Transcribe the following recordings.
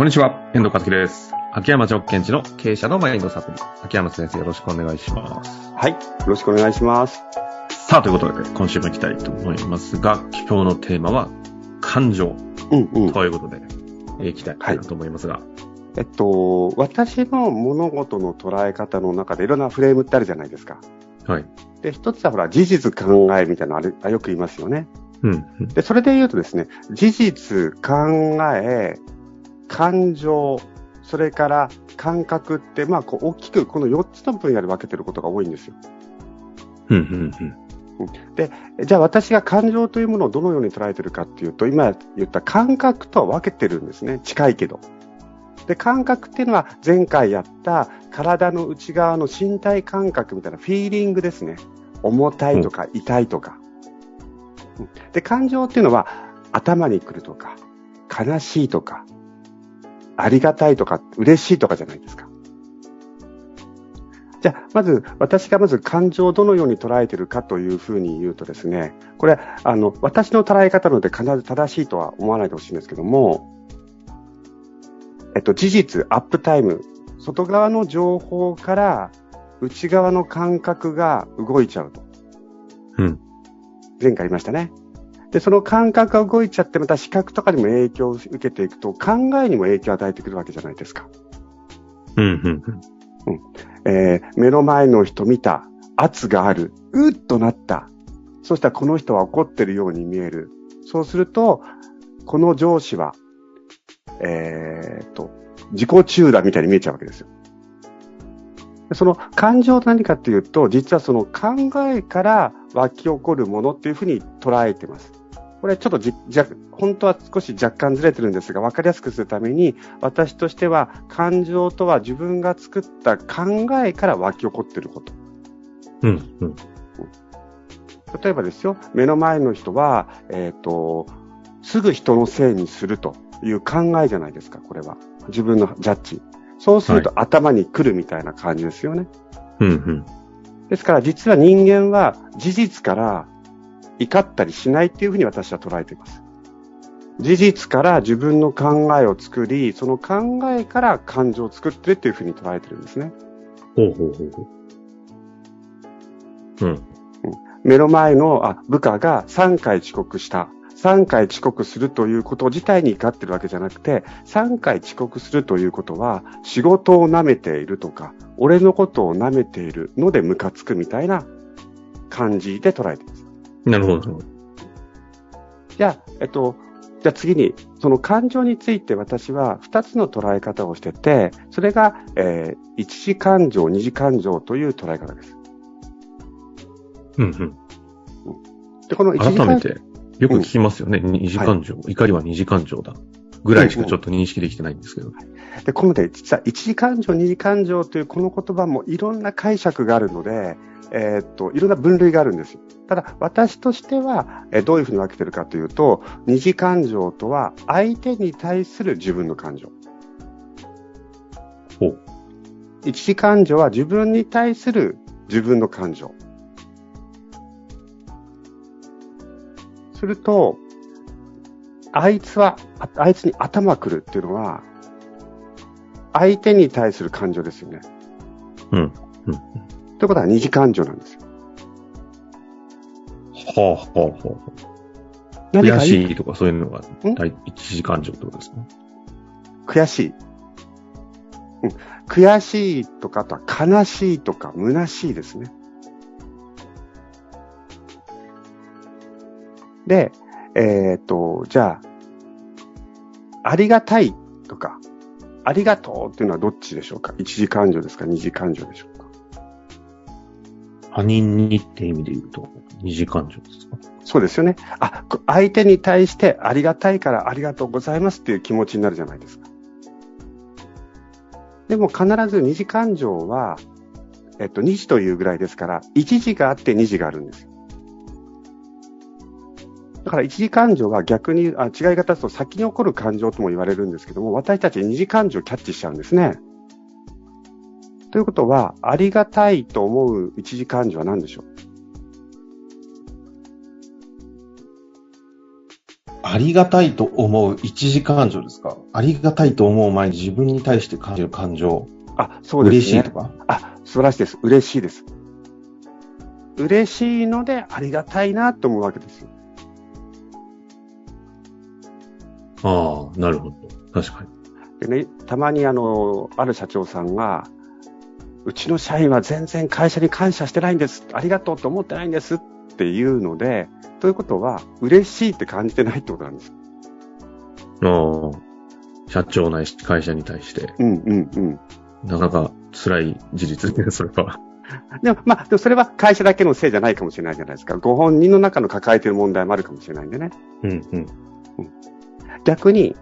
こんにちは、遠藤和樹です。秋山直検地の経営者のマインドサプリ。秋山先生よろしくお願いします。はい。よろしくお願いします。さあ、ということで、今週も行きたいと思いますが、今日のテーマは、感情うんうん。ということで、行きたいなと思いますが。えっと、私の物事の捉え方の中でいろんなフレームってあるじゃないですか。はい。で、一つはほら、事実考えみたいなのあれあよく言いますよね。うん。うんで、それで言うとですね、事実、考え、感情、それから感覚って、まあ、こう、大きくこの4つの分野で分けてることが多いんですよ。うん。うん。じゃあ私が感情というものをどのように捉えてるかっていうと、今言った感覚とは分けてるんですね。近いけど。で、感覚っていうのは前回やった体の内側の身体感覚みたいなフィーリングですね。重たいとか痛いとか。うんで、感情っていうのは頭に来るとか、悲しいとか、ありがたいとか、嬉しいとかじゃないですか。じゃあ、まず、私がまず感情をどのように捉えているかというふうに言うとですね、これ、あの、私の捉え方なので必ず正しいとは思わないでほしいんですけども、えっと、事実、アップタイム、外側の情報から内側の感覚が動いちゃうと。うん。前回言いましたね。で、その感覚が動いちゃって、また視覚とかにも影響を受けていくと、考えにも影響を与えてくるわけじゃないですか。うん。うん。えー目の前の人見た、圧がある、うっとなった。そしたらこの人は怒ってるように見える。そうすると、この上司は、えー、と、自己中だみたいに見えちゃうわけですよ。その感情と何かっていうと、実はその考えから湧き起こるものっていうふうに捉えてます。これちょっとじ、じゃ、本当は少し若干ずれてるんですが、分かりやすくするために、私としては感情とは自分が作った考えから湧き起こっていること。うん。うん。例えばですよ、目の前の人は、えっ、と、すぐ人のせいにするという考えじゃないですか、これは。自分のジャッジ。そうすると頭に来るみたいな感じですよね。うん。うん。ですから実は人間は事実から怒ったりしないっていうふうに私は捉えています。事実から自分の考えを作り、その考えから感情を作ってるっていうふうに捉えてるんですね。ほうほうほうほう。うん。目の前のあ部下が3回遅刻した。3回遅刻するということ自体に怒ってるわけじゃなくて、3回遅刻するということは、仕事を舐めているとか、俺のことを舐めているのでムカつくみたいな感じで捉えて。なるほど。じゃあ、えっと、じゃあ次に、その感情について私は2つの捉え方をしてて、それが、えー一次感情、二次感情という捉え方です。うん。うん。で、この一次感改めて、よく聞きますよね。二次感情。怒りは二次感情だ。ぐらいしかちょっと認識できてないんですけど。で、こので、実は一次感情、二次感情というこの言葉もいろんな解釈があるので、えーっと、いろんな分類があるんですよ。ただ、私としては、えーどういうふうに分けてるかというと、二次感情とは相手に対する自分の感情。ほう。一次感情は自分に対する自分の感情。すると、あいつは、ああいつに頭くるっていうのは、相手に対する感情ですよね。うん。うん。ということは二次感情なんですよ。はあ、はあ、はあ。何かい？悔しいとかそういうのがん？第一次感情ってことですね。悔しい。うん。悔しいとか、あとは悲しいとか、虚しいですね。で、えっ、と、じゃあ、ありがたいとか、ありがとうっていうのはどっちでしょうか？一次感情ですか？二次感情でしょうか？他人にって意味で言うと、二次感情ですか？そうですよね。あ、相手に対してありがたいからありがとうございますっていう気持ちになるじゃないですか。でも必ず二次感情は、えっと、二次というぐらいですから、一次があって二次があるんです。だから一次感情は逆に、あ違い方すと先に起こる感情とも言われるんですけども、私たち二次感情をキャッチしちゃうんですね。ということは、ありがたいと思う一次感情は何でしょう？ありがたいと思う一時感情ですか？ありがたいと思う前に自分に対して感じる感情。あ、そうですね。嬉しいとか？あ、素晴らしいです。嬉しいです。嬉しいのでありがたいなと思うわけですよ。ああ、なるほど。確かに。でね、たまにあの、ある社長さんが、うちの社員は全然会社に感謝してないんです。ありがとうと思ってないんですっていうので、ということは、嬉しいって感じてないってことなんです。ああ。社長ないし会社に対して。うんうんうん。なかなか辛い事実ですね、それは。でも、まあ、でもそれは会社だけのせいじゃないかもしれないじゃないですか。ご本人の中の抱えている問題もあるかもしれないんでね。うんうん。逆に、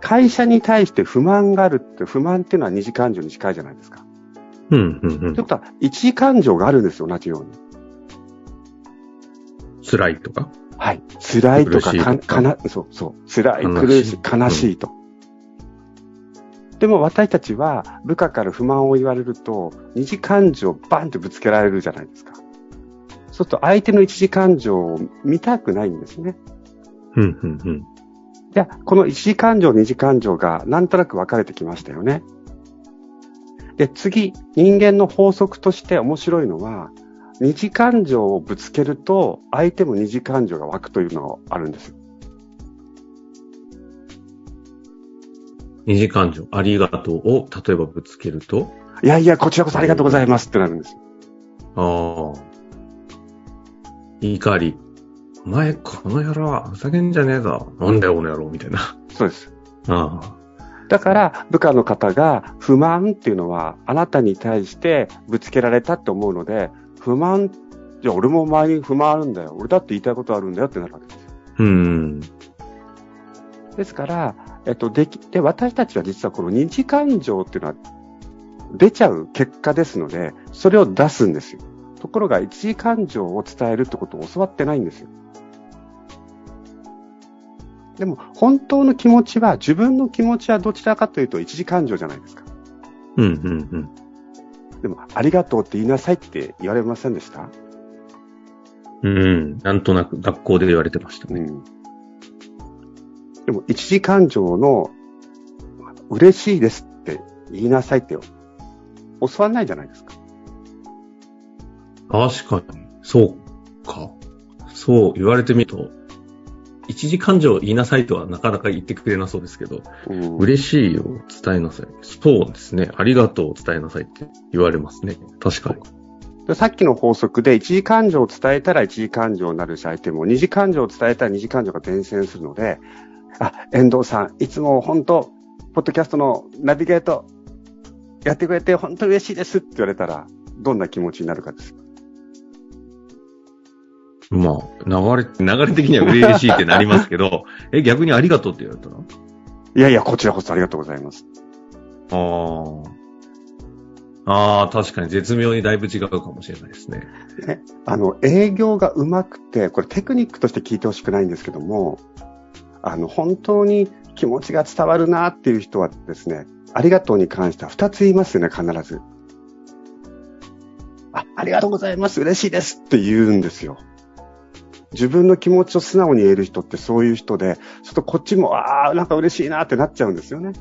会社に対して不満があるって、不満っていうのは二次感情に近いじゃないですか。うんうんうんという。ことは、一次感情があるんですよ、同じように。辛いとか？はい。辛いとか、か、とか？かな、そうそう。辛い、苦しい、悲しいと。でも私たちは部下から不満を言われると、二次感情をバンってぶつけられるじゃないですか。そうすると相手の一次感情を見たくないんですね。うんうんうん。じゃあ、この一次感情、二次感情がなんとなく分かれてきましたよね。で、次、人間の法則として面白いのは、二次感情をぶつけると、相手も二次感情が湧くというのがあるんですよ。二次感情、ありがとうを、例えばぶつけると、いやいや、こちらこそありがとうございますってなるんですよ。ああ。怒り。お前、この野郎、ふざけんじゃねえぞ。なんだよ、この野郎、みたいな。そうです。ああ。だから、部下の方が不満っていうのは、あなたに対してぶつけられたって思うので、不満、じゃあ俺も前に不満あるんだよ。俺だって言いたいことあるんだよってなるわけですよ。うん。ですから、えっと、でき、で、私たちは実はこの二次感情っていうのは出ちゃう結果ですので、それを出すんですよ。ところが一次感情を伝えるってことを教わってないんですよ。でも、本当の気持ちは、自分の気持ちはどちらかというと一次感情じゃないですか。うん、うん、うん。でも、ありがとうって言いなさいって言われませんでした？うん。なんとなく学校で言われてましたね。うん。でも、一次感情の、嬉しいですって言いなさいって教わんないじゃないですか。確かに。そうか。そう言われてみると、一時感情を言いなさいとはなかなか言ってくれなそうですけど、うん嬉しいを伝えなさい。そうですね。ありがとうを伝えなさいって言われますね。確かに。でさっきの法則で、一次感情を伝えたら一次感情になるし、相手も二次感情を伝えたら二次感情が伝染するので、あ、遠藤さん、いつも本当、ポッドキャストのナビゲートやってくれて本当に嬉しいですって言われたら、どんな気持ちになるかです。まあ、流れ、流れ的には嬉しいってなりますけど、え、逆にありがとうって言われたらいやいや、こちらこそありがとうございます。ああ。ああ、確かに絶妙にだいぶ違うかもしれないですね。あの、営業がうまくて、これテクニックとして聞いてほしくないんですけども、あの、本当に気持ちが伝わるなっていう人はですね、ありがとうに関しては2つ言いますよね、必ず。あ、ありがとうございます、嬉しいですって言うんですよ。自分の気持ちを素直に言える人ってそういう人で、ちょっとこっちも、ああ、なんか嬉しいなってなっちゃうんですよね。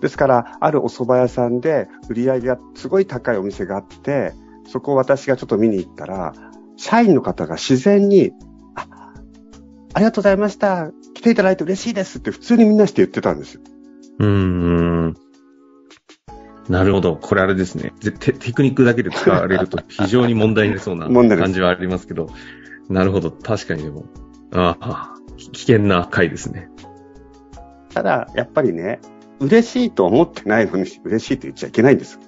ですから、あるお蕎麦屋さんで売り上げがすごい高いお店があって、そこを私がちょっと見に行ったら、社員の方が自然に、あ、ありがとうございました。来ていただいて嬉しいですって普通にみんなして言ってたんですよ。うん。なるほど。これあれですね。ぜテテクニックだけで使われると 非常に問題になりそうな感じはありますけど。なるほど。確かにでも。ああ、危険な回ですね。ただ、やっぱりね、嬉しいと思ってないのに嬉しいと言っちゃいけないんです。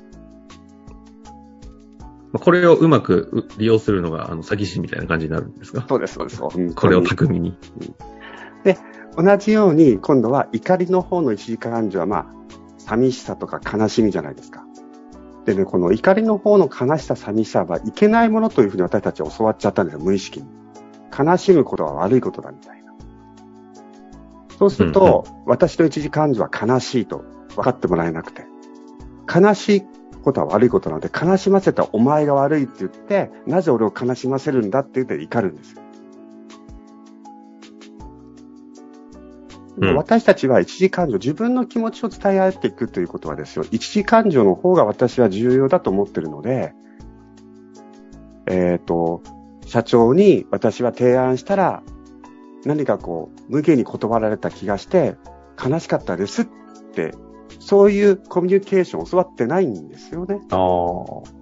まあこれをうまくう利用するのが、あの、詐欺師みたいな感じになるんですか？そうです、そうです。これを巧みに。同じように、今度は怒りの方の一時感情は、まあ、寂しさとか悲しみじゃないですか。でね、この怒りの方の悲しさ、寂しさはいけないものというふうに私たちは教わっちゃったんですよ、無意識に。悲しむことは悪いことだみたいな。そうすると、私の一時感情は悲しいと分かってもらえなくて。悲しいことは悪いことなので、悲しませたお前が悪いって言って、なぜ俺を悲しませるんだって言って怒るんですよ。うん私たちは一時感情、自分の気持ちを伝え合っていくということはですよ、一時感情の方が私は重要だと思ってるので、えっ、と、社長に私は提案したら、何かこう、無限に断られた気がして、悲しかったですって、そういうコミュニケーションを教わってないんですよね。ああ。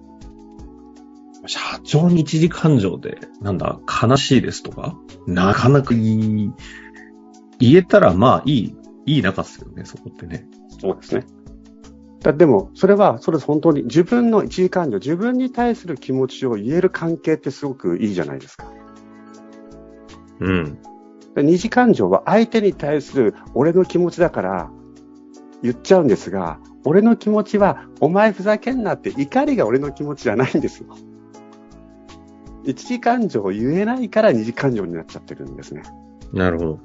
社長に一時感情で、なんだ、悲しいですとか、なかなか言い、言えたらまあいい、いい仲っすよね、そこってね。そうですね。だでも、それは、それ本当に自分の一時感情、自分に対する気持ちを言える関係ってすごくいいじゃないですか。うん。で二次感情は相手に対する俺の気持ちだから言っちゃうんですが、俺の気持ちはお前ふざけんなって怒りが俺の気持ちじゃないんですよ。一次感情を言えないから二次感情になっちゃってるんですね。なるほど。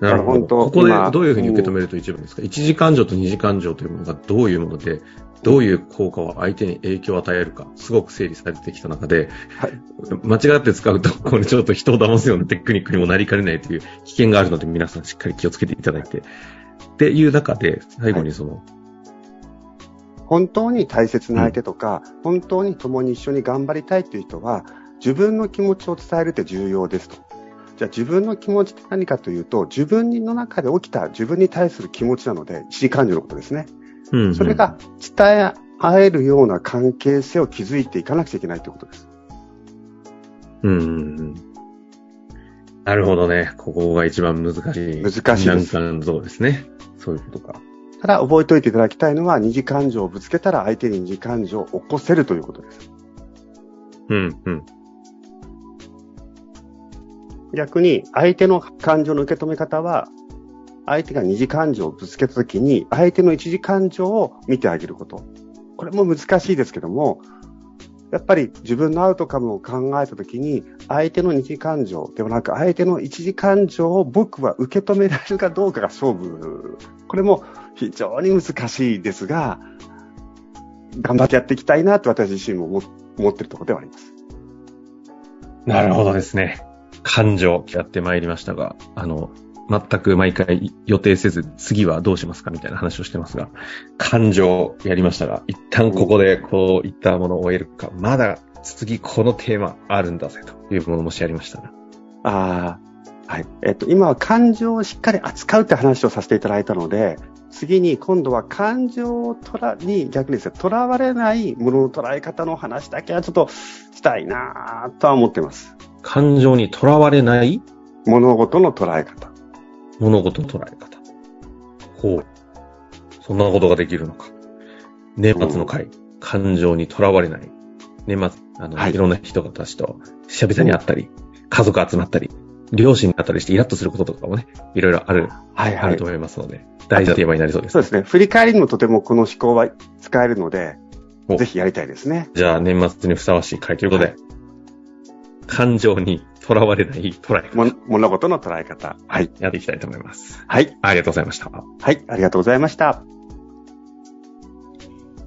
なるほど。ここで今どういうふうに受け止めると一番ですか、一次感情と二次感情というものがどういうもので、どういう効果を相手に影響を与えるか、すごく整理されてきた中で、はい間違って使うと、これちょっと人を騙すようなテクニックにもなりかねないという危険があるので、皆さんしっかり気をつけていただいて。っていう中で、最後にその、本当に大切な相手とか、本当に共に一緒に頑張りたいっていう人は、自分の気持ちを伝えるって重要ですと。じゃあ自分の気持ちって何かというと、自分の中で起きた自分に対する気持ちなので、一時感情のことですね。うんうんそれが伝え合えるような関係性を築いていかなくちゃいけないということです。うんうんうん。なるほどね。ここが一番難しい。難しいです難関のところですね。そういうことか。ただ覚えておいていただきたいのは、二次感情をぶつけたら相手に二次感情を起こせるということです。うんうん。逆に、相手の感情の受け止め方は、相手が二次感情をぶつけたときに、相手の一次感情を見てあげること。これも難しいですけども、やっぱり自分のアウトカムを考えたときに、相手の二次感情ではなく、相手の一次感情を僕は受け止められるかどうかが勝負。これも非常に難しいですが、頑張ってやっていきたいなと私自身も思っているところではあります。なるほどですね。感情やってまいりましたが、あの、全く毎回予定せず、次はどうしますかみたいな話をしてますが、感情やりましたが、一旦ここでこういったものを終えるか、まだ次このテーマあるんだぜというものもしありましたら。ああ、はい。えっと、今は感情をしっかり扱うって話をさせていただいたので、次に今度は感情をとら、に逆にですね、とらわれないものの捉え方の話だけはちょっとしたいなとは思ってます。感情にとらわれない物事の捉え方。物事の捉え方。ほう。そんなことができるのか。年末の会、感情にとらわれない。年末、あの、はいい、ろんな人たちと久々に会ったり、家族集まったり、両親になったりしてイラッとすることとかもね、いろいろある、はいあると思いますので、大事なテーマになりそうです。そうですね。振り返りにもとてもこの思考は使えるのでお、ぜひやりたいですね。じゃあ、年末にふさわしい会ということで、はい感情にとらわれない捉え方、も物事の捉え方。はい。やっていきたいと思います。はい。ありがとうございました。はい。ありがとうございました。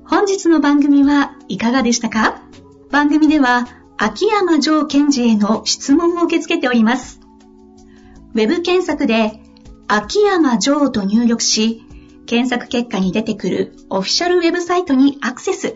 本日の番組はいかがでしたか？番組では秋山城賢治への質問を受け付けております。ウェブ検索で秋山城と入力し、検索結果に出てくるオフィシャルウェブサイトにアクセス。